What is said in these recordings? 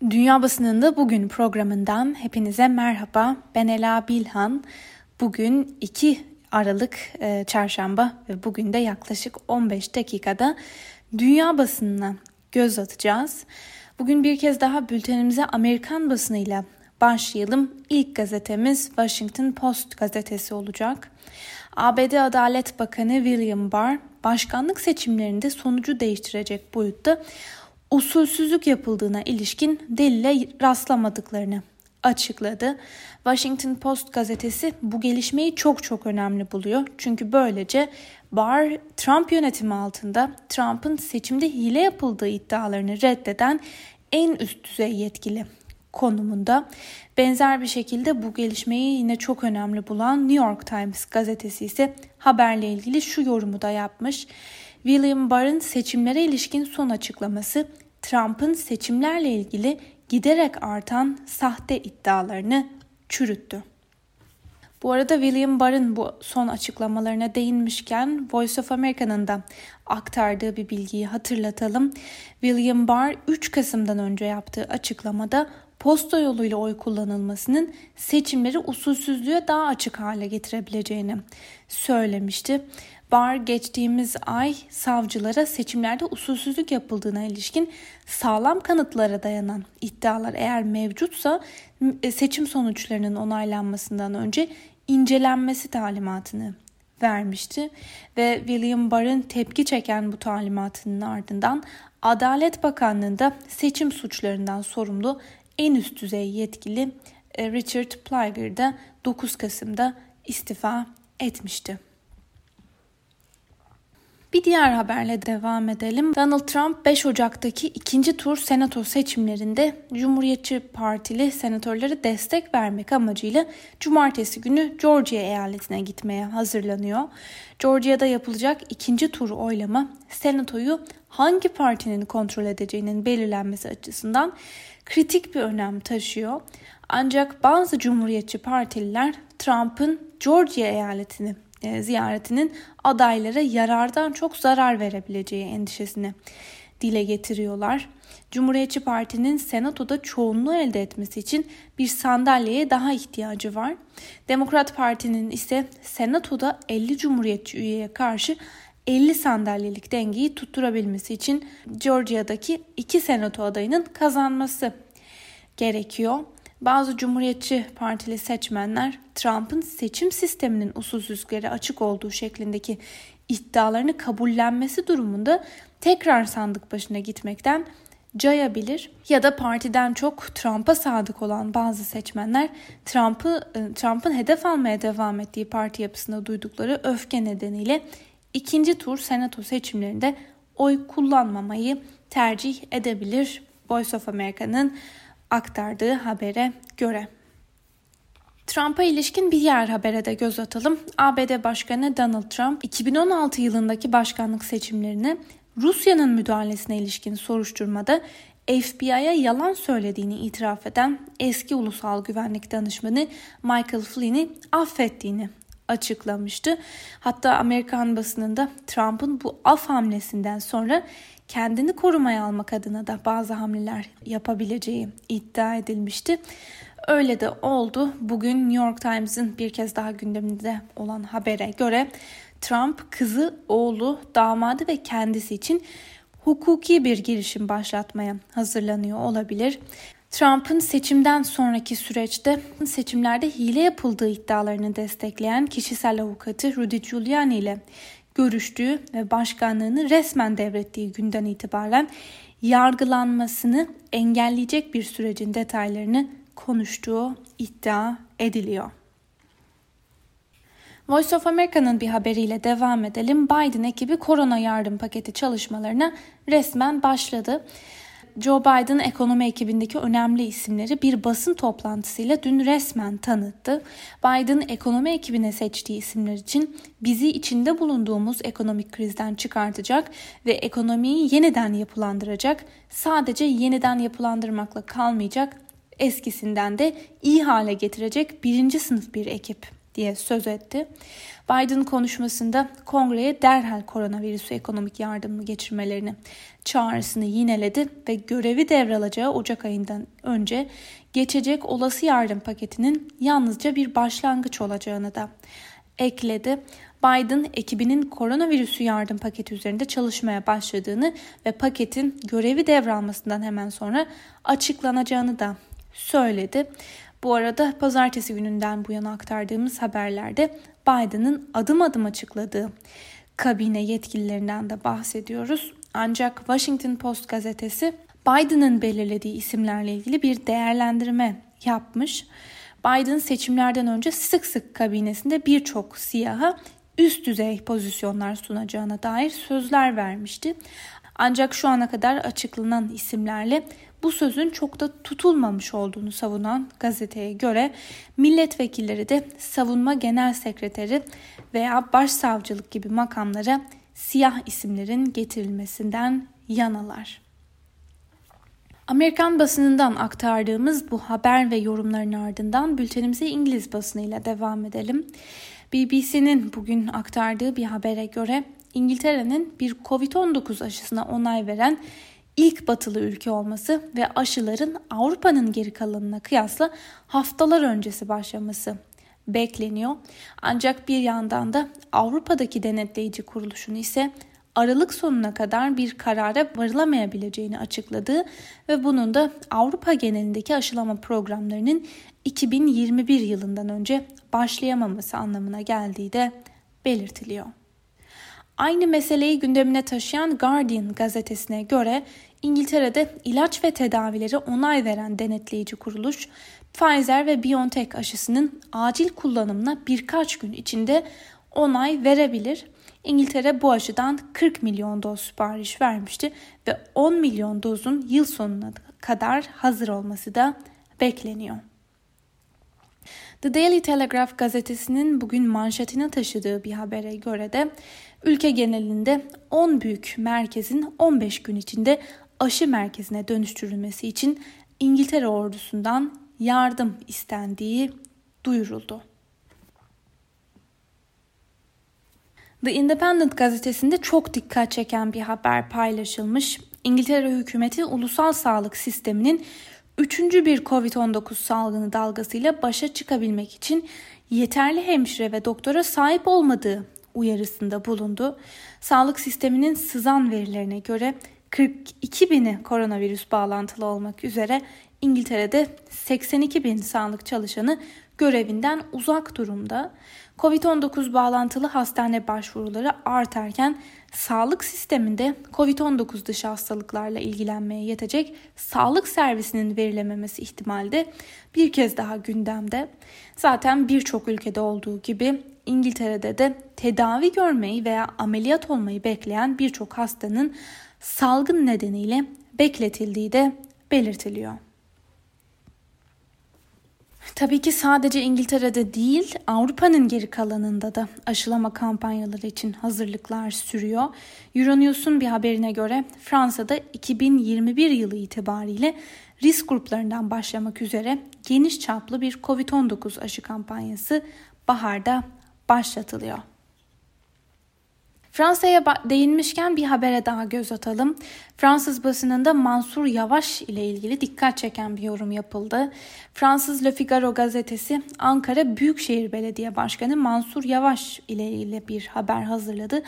Dünya Basınında Bugün programından hepinize merhaba. Ben Ela Bilhan. Bugün 2 Aralık e, Çarşamba ve bugün de yaklaşık 15 dakikada dünya basınına göz atacağız. Bugün bir kez daha bültenimize Amerikan basınıyla başlayalım. İlk gazetemiz Washington Post gazetesi olacak. ABD Adalet Bakanı William Barr, başkanlık seçimlerinde sonucu değiştirecek boyutta usulsüzlük yapıldığına ilişkin delile rastlamadıklarını açıkladı. Washington Post gazetesi bu gelişmeyi çok çok önemli buluyor. Çünkü böylece Barr Trump yönetimi altında Trump'ın seçimde hile yapıldığı iddialarını reddeden en üst düzey yetkili konumunda. Benzer bir şekilde bu gelişmeyi yine çok önemli bulan New York Times gazetesi ise haberle ilgili şu yorumu da yapmış. William Barr'ın seçimlere ilişkin son açıklaması Trump'ın seçimlerle ilgili giderek artan sahte iddialarını çürüttü. Bu arada William Barr'ın bu son açıklamalarına değinmişken Voice of America'nın da aktardığı bir bilgiyi hatırlatalım. William Barr 3 Kasım'dan önce yaptığı açıklamada posta yoluyla oy kullanılmasının seçimleri usulsüzlüğe daha açık hale getirebileceğini söylemişti. Barr geçtiğimiz ay savcılara seçimlerde usulsüzlük yapıldığına ilişkin sağlam kanıtlara dayanan iddialar eğer mevcutsa e, seçim sonuçlarının onaylanmasından önce incelenmesi talimatını vermişti ve William Barr'ın tepki çeken bu talimatının ardından Adalet Bakanlığı'nda seçim suçlarından sorumlu en üst düzey yetkili e, Richard Plyger da 9 Kasım'da istifa etmişti. Bir diğer haberle devam edelim. Donald Trump 5 Ocak'taki ikinci tur senato seçimlerinde Cumhuriyetçi Partili senatörlere destek vermek amacıyla cumartesi günü Georgia eyaletine gitmeye hazırlanıyor. Georgia'da yapılacak ikinci tur oylama senatoyu hangi partinin kontrol edeceğinin belirlenmesi açısından kritik bir önem taşıyor. Ancak bazı Cumhuriyetçi Partililer Trump'ın Georgia eyaletini ziyaretinin adaylara yarardan çok zarar verebileceği endişesini dile getiriyorlar. Cumhuriyetçi Parti'nin senatoda çoğunluğu elde etmesi için bir sandalyeye daha ihtiyacı var. Demokrat Parti'nin ise senatoda 50 cumhuriyetçi üyeye karşı 50 sandalyelik dengeyi tutturabilmesi için Georgia'daki iki senato adayının kazanması gerekiyor. Bazı Cumhuriyetçi Partili seçmenler Trump'ın seçim sisteminin usulsüzlükleri açık olduğu şeklindeki iddialarını kabullenmesi durumunda tekrar sandık başına gitmekten cayabilir ya da partiden çok Trump'a sadık olan bazı seçmenler Trump'ı e, Trump'ın hedef almaya devam ettiği parti yapısında duydukları öfke nedeniyle ikinci tur senato seçimlerinde oy kullanmamayı tercih edebilir. Voice of America'nın aktardığı habere göre. Trump'a ilişkin bir diğer habere de göz atalım. ABD Başkanı Donald Trump 2016 yılındaki başkanlık seçimlerine Rusya'nın müdahalesine ilişkin soruşturmada FBI'ya yalan söylediğini itiraf eden eski ulusal güvenlik danışmanı Michael Flynn'i affettiğini açıklamıştı. Hatta Amerikan basınında Trump'ın bu af hamlesinden sonra kendini korumaya almak adına da bazı hamleler yapabileceği iddia edilmişti. Öyle de oldu. Bugün New York Times'ın bir kez daha gündeminde olan habere göre Trump kızı, oğlu, damadı ve kendisi için hukuki bir girişim başlatmaya hazırlanıyor olabilir. Trump'ın seçimden sonraki süreçte seçimlerde hile yapıldığı iddialarını destekleyen kişisel avukatı Rudy Giuliani ile görüştüğü ve başkanlığını resmen devrettiği günden itibaren yargılanmasını engelleyecek bir sürecin detaylarını konuştuğu iddia ediliyor. Voice of America'nın bir haberiyle devam edelim. Biden ekibi korona yardım paketi çalışmalarına resmen başladı. Joe Biden ekonomi ekibindeki önemli isimleri bir basın toplantısıyla dün resmen tanıttı. Biden ekonomi ekibine seçtiği isimler için bizi içinde bulunduğumuz ekonomik krizden çıkartacak ve ekonomiyi yeniden yapılandıracak, sadece yeniden yapılandırmakla kalmayacak, eskisinden de iyi hale getirecek birinci sınıf bir ekip diye söz etti. Biden konuşmasında kongreye derhal koronavirüsü ekonomik yardımını geçirmelerini çağrısını yineledi ve görevi devralacağı Ocak ayından önce geçecek olası yardım paketinin yalnızca bir başlangıç olacağını da ekledi. Biden ekibinin koronavirüsü yardım paketi üzerinde çalışmaya başladığını ve paketin görevi devralmasından hemen sonra açıklanacağını da söyledi. Bu arada pazartesi gününden bu yana aktardığımız haberlerde Biden'ın adım adım açıkladığı kabine yetkililerinden de bahsediyoruz. Ancak Washington Post gazetesi Biden'ın belirlediği isimlerle ilgili bir değerlendirme yapmış. Biden seçimlerden önce sık sık kabinesinde birçok siyaha üst düzey pozisyonlar sunacağına dair sözler vermişti. Ancak şu ana kadar açıklanan isimlerle bu sözün çok da tutulmamış olduğunu savunan gazeteye göre milletvekilleri de savunma genel sekreteri veya başsavcılık gibi makamlara siyah isimlerin getirilmesinden yanalar. Amerikan basınından aktardığımız bu haber ve yorumların ardından bültenimize İngiliz basınıyla devam edelim. BBC'nin bugün aktardığı bir habere göre İngiltere'nin bir Covid-19 aşısına onay veren ilk batılı ülke olması ve aşıların Avrupa'nın geri kalanına kıyasla haftalar öncesi başlaması bekleniyor. Ancak bir yandan da Avrupa'daki denetleyici kuruluşun ise Aralık sonuna kadar bir karara varılamayabileceğini açıkladığı ve bunun da Avrupa genelindeki aşılama programlarının 2021 yılından önce başlayamaması anlamına geldiği de belirtiliyor. Aynı meseleyi gündemine taşıyan Guardian gazetesine göre İngiltere'de ilaç ve tedavileri onay veren denetleyici kuruluş Pfizer ve BioNTech aşısının acil kullanımına birkaç gün içinde onay verebilir. İngiltere bu aşıdan 40 milyon doz sipariş vermişti ve 10 milyon dozun yıl sonuna kadar hazır olması da bekleniyor. The Daily Telegraph gazetesinin bugün manşetine taşıdığı bir habere göre de ülke genelinde 10 büyük merkezin 15 gün içinde aşı merkezine dönüştürülmesi için İngiltere ordusundan yardım istendiği duyuruldu. The Independent gazetesinde çok dikkat çeken bir haber paylaşılmış. İngiltere hükümeti ulusal sağlık sisteminin üçüncü bir Covid-19 salgını dalgasıyla başa çıkabilmek için yeterli hemşire ve doktora sahip olmadığı uyarısında bulundu. Sağlık sisteminin sızan verilerine göre 42 bini koronavirüs bağlantılı olmak üzere İngiltere'de 82 bin sağlık çalışanı görevinden uzak durumda. Covid-19 bağlantılı hastane başvuruları artarken sağlık sisteminde Covid-19 dışı hastalıklarla ilgilenmeye yetecek sağlık servisinin verilememesi ihtimali de bir kez daha gündemde. Zaten birçok ülkede olduğu gibi İngiltere'de de tedavi görmeyi veya ameliyat olmayı bekleyen birçok hastanın salgın nedeniyle bekletildiği de belirtiliyor. Tabii ki sadece İngiltere'de değil, Avrupa'nın geri kalanında da aşılama kampanyaları için hazırlıklar sürüyor. Euronews'un bir haberine göre Fransa'da 2021 yılı itibariyle risk gruplarından başlamak üzere geniş çaplı bir COVID-19 aşı kampanyası baharda başlatılıyor. Fransa'ya değinmişken bir habere daha göz atalım. Fransız basınında Mansur Yavaş ile ilgili dikkat çeken bir yorum yapıldı. Fransız Le Figaro gazetesi Ankara Büyükşehir Belediye Başkanı Mansur Yavaş ile ilgili bir haber hazırladı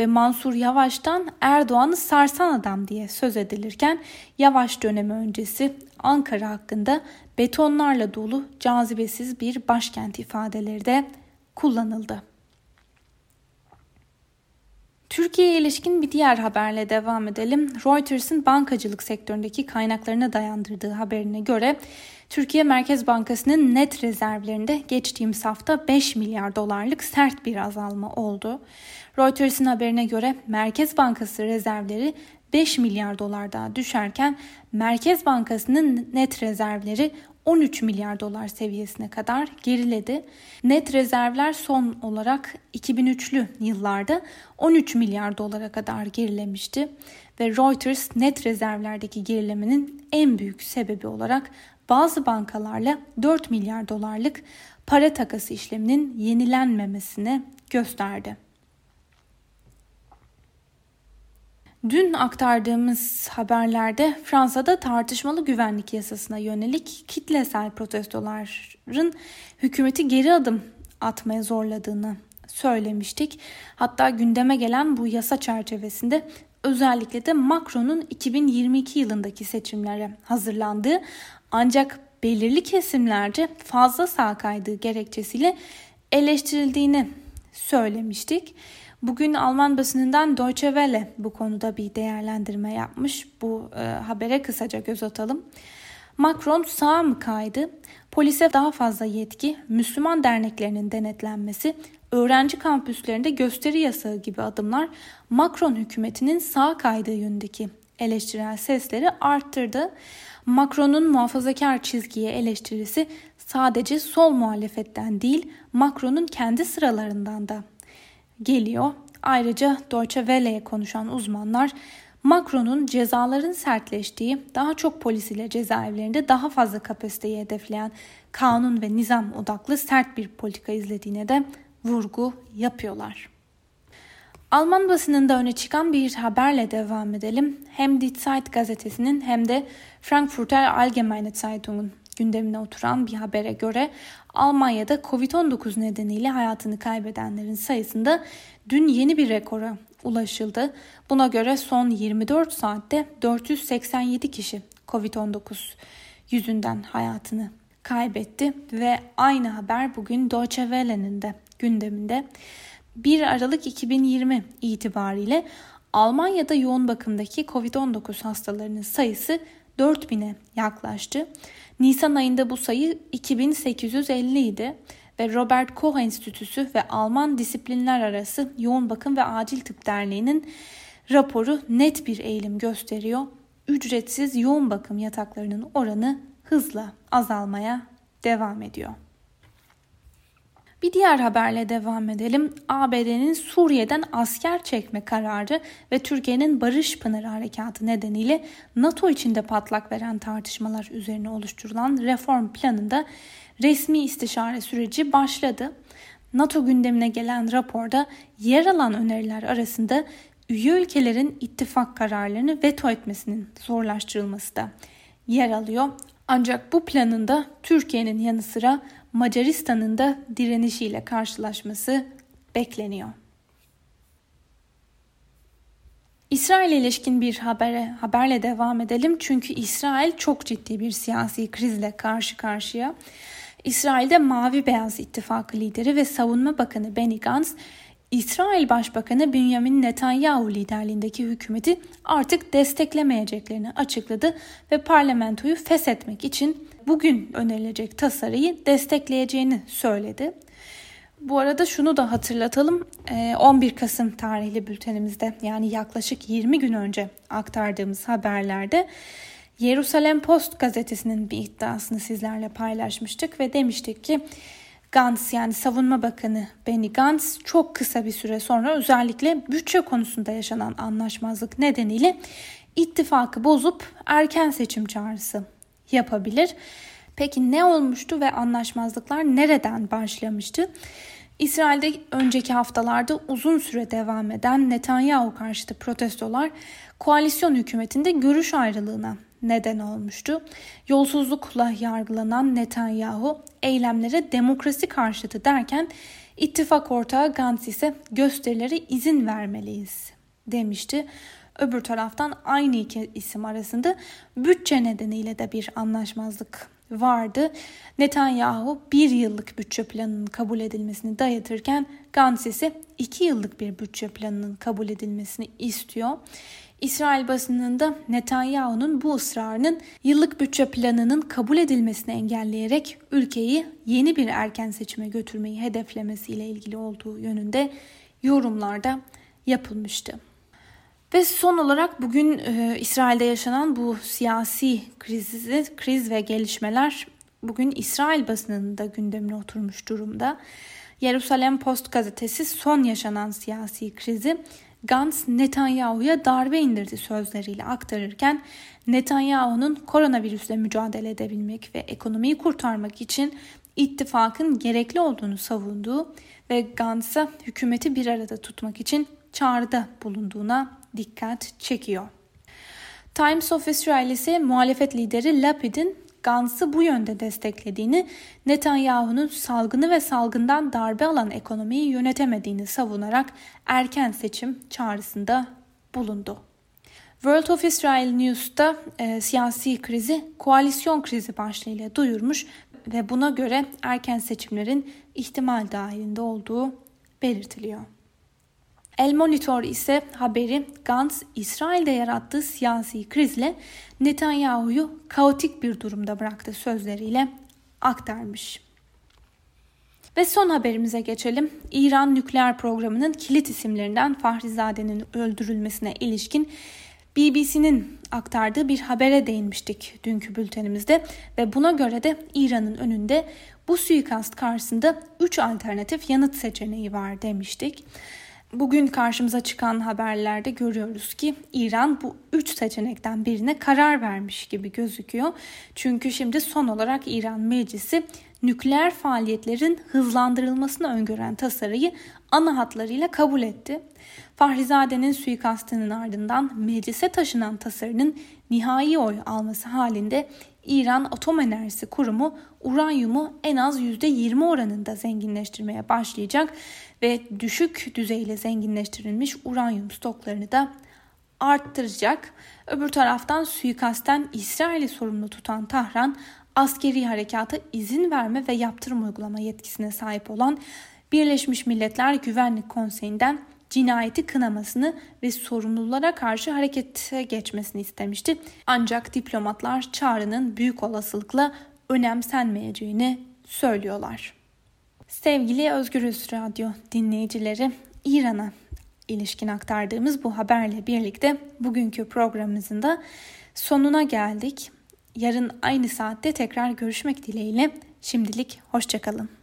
ve Mansur Yavaş'tan Erdoğan'ı sarsan adam diye söz edilirken Yavaş dönemi öncesi Ankara hakkında betonlarla dolu cazibesiz bir başkent ifadeleri de kullanıldı. Türkiye'ye ilişkin bir diğer haberle devam edelim. Reuters'ın bankacılık sektöründeki kaynaklarına dayandırdığı haberine göre Türkiye Merkez Bankası'nın net rezervlerinde geçtiğimiz hafta 5 milyar dolarlık sert bir azalma oldu. Reuters'ın haberine göre Merkez Bankası rezervleri 5 milyar dolar daha düşerken Merkez Bankası'nın net rezervleri 13 milyar dolar seviyesine kadar geriledi. Net rezervler son olarak 2003'lü yıllarda 13 milyar dolara kadar gerilemişti ve Reuters net rezervlerdeki gerilemenin en büyük sebebi olarak bazı bankalarla 4 milyar dolarlık para takası işleminin yenilenmemesini gösterdi. Dün aktardığımız haberlerde Fransa'da tartışmalı güvenlik yasasına yönelik kitlesel protestoların hükümeti geri adım atmaya zorladığını söylemiştik. Hatta gündeme gelen bu yasa çerçevesinde özellikle de Macron'un 2022 yılındaki seçimlere hazırlandığı ancak belirli kesimlerce fazla sağ kaydığı gerekçesiyle eleştirildiğini söylemiştik. Bugün Alman basınından Deutsche Welle bu konuda bir değerlendirme yapmış. Bu e, habere kısaca göz atalım. Macron sağ mı kaydı? Polise daha fazla yetki, Müslüman derneklerinin denetlenmesi, öğrenci kampüslerinde gösteri yasağı gibi adımlar Macron hükümetinin sağ kaydığı yönündeki eleştirel sesleri arttırdı. Macron'un muhafazakar çizgiye eleştirisi sadece sol muhalefetten değil Macron'un kendi sıralarından da geliyor. Ayrıca Deutsche Welle'ye konuşan uzmanlar Macron'un cezaların sertleştiği, daha çok polis ile cezaevlerinde daha fazla kapasiteyi hedefleyen kanun ve nizam odaklı sert bir politika izlediğine de vurgu yapıyorlar. Alman basınında öne çıkan bir haberle devam edelim. Hem Die Zeit gazetesinin hem de Frankfurter Allgemeine Zeitung'un gündemine oturan bir habere göre Almanya'da Covid-19 nedeniyle hayatını kaybedenlerin sayısında dün yeni bir rekora ulaşıldı. Buna göre son 24 saatte 487 kişi Covid-19 yüzünden hayatını kaybetti ve aynı haber bugün Deutsche Welle'nin de gündeminde. 1 Aralık 2020 itibariyle Almanya'da yoğun bakımdaki Covid-19 hastalarının sayısı 4000'e yaklaştı. Nisan ayında bu sayı 2850 idi ve Robert Koch Enstitüsü ve Alman Disiplinler Arası Yoğun Bakım ve Acil Tıp Derneği'nin raporu net bir eğilim gösteriyor. Ücretsiz yoğun bakım yataklarının oranı hızla azalmaya devam ediyor. Bir diğer haberle devam edelim. ABD'nin Suriye'den asker çekme kararı ve Türkiye'nin Barış Pınarı Harekatı nedeniyle NATO içinde patlak veren tartışmalar üzerine oluşturulan reform planında resmi istişare süreci başladı. NATO gündemine gelen raporda yer alan öneriler arasında üye ülkelerin ittifak kararlarını veto etmesinin zorlaştırılması da yer alıyor. Ancak bu planında Türkiye'nin yanı sıra Macaristan'ın da direnişiyle karşılaşması bekleniyor. İsrail ilişkin bir habere, haberle devam edelim. Çünkü İsrail çok ciddi bir siyasi krizle karşı karşıya. İsrail'de Mavi Beyaz İttifakı lideri ve Savunma Bakanı Benny Gantz İsrail Başbakanı Benjamin Netanyahu liderliğindeki hükümeti artık desteklemeyeceklerini açıkladı ve parlamentoyu feshetmek için bugün önerilecek tasarıyı destekleyeceğini söyledi. Bu arada şunu da hatırlatalım. 11 Kasım tarihli bültenimizde yani yaklaşık 20 gün önce aktardığımız haberlerde Yerusalem Post gazetesinin bir iddiasını sizlerle paylaşmıştık ve demiştik ki Gantz yani Savunma Bakanı Benny Gantz çok kısa bir süre sonra özellikle bütçe konusunda yaşanan anlaşmazlık nedeniyle ittifakı bozup erken seçim çağrısı yapabilir. Peki ne olmuştu ve anlaşmazlıklar nereden başlamıştı? İsrail'de önceki haftalarda uzun süre devam eden Netanyahu karşıtı protestolar koalisyon hükümetinde görüş ayrılığına neden olmuştu. Yolsuzlukla yargılanan Netanyahu eylemlere demokrasi karşıtı derken ittifak ortağı Gantz ise gösterilere izin vermeliyiz demişti. Öbür taraftan aynı iki isim arasında bütçe nedeniyle de bir anlaşmazlık vardı. Netanyahu bir yıllık bütçe planının kabul edilmesini dayatırken Gantz ise iki yıllık bir bütçe planının kabul edilmesini istiyor. İsrail basınında Netanyahu'nun bu ısrarının yıllık bütçe planının kabul edilmesini engelleyerek ülkeyi yeni bir erken seçime götürmeyi hedeflemesiyle ilgili olduğu yönünde yorumlarda yapılmıştı. Ve son olarak bugün e, İsrail'de yaşanan bu siyasi kriz, kriz ve gelişmeler bugün İsrail basınının da gündemine oturmuş durumda. Yerusalem Post gazetesi son yaşanan siyasi krizi Gantz Netanyahu'ya darbe indirdi sözleriyle aktarırken Netanyahu'nun koronavirüsle mücadele edebilmek ve ekonomiyi kurtarmak için ittifakın gerekli olduğunu savunduğu ve Gantz'a hükümeti bir arada tutmak için çağrıda bulunduğuna dikkat çekiyor. Times of Israel ise muhalefet lideri Lapid'in Gantz'ı bu yönde desteklediğini, Netanyahu'nun salgını ve salgından darbe alan ekonomiyi yönetemediğini savunarak erken seçim çağrısında bulundu. World of Israel News'ta e, siyasi krizi koalisyon krizi başlığıyla duyurmuş ve buna göre erken seçimlerin ihtimal dahilinde olduğu belirtiliyor. El Monitor ise haberi Gantz İsrail'de yarattığı siyasi krizle Netanyahu'yu kaotik bir durumda bıraktı sözleriyle aktarmış. Ve son haberimize geçelim. İran nükleer programının kilit isimlerinden Fahrizade'nin öldürülmesine ilişkin BBC'nin aktardığı bir habere değinmiştik dünkü bültenimizde ve buna göre de İran'ın önünde bu suikast karşısında 3 alternatif yanıt seçeneği var demiştik. Bugün karşımıza çıkan haberlerde görüyoruz ki İran bu üç seçenekten birine karar vermiş gibi gözüküyor. Çünkü şimdi son olarak İran Meclisi nükleer faaliyetlerin hızlandırılmasını öngören tasarıyı ana hatlarıyla kabul etti. Fahrizade'nin suikastının ardından meclise taşınan tasarının nihai oy alması halinde İran Atom Enerjisi Kurumu uranyumu en az %20 oranında zenginleştirmeye başlayacak ve düşük düzeyle zenginleştirilmiş uranyum stoklarını da arttıracak. Öbür taraftan suikastten İsrail'i sorumlu tutan Tahran askeri harekata izin verme ve yaptırım uygulama yetkisine sahip olan Birleşmiş Milletler Güvenlik Konseyi'nden cinayeti kınamasını ve sorumlulara karşı harekete geçmesini istemişti. Ancak diplomatlar çağrının büyük olasılıkla önemsenmeyeceğini söylüyorlar. Sevgili Özgürüz Radyo dinleyicileri, İran'a ilişkin aktardığımız bu haberle birlikte bugünkü programımızın da sonuna geldik. Yarın aynı saatte tekrar görüşmek dileğiyle. Şimdilik hoşçakalın.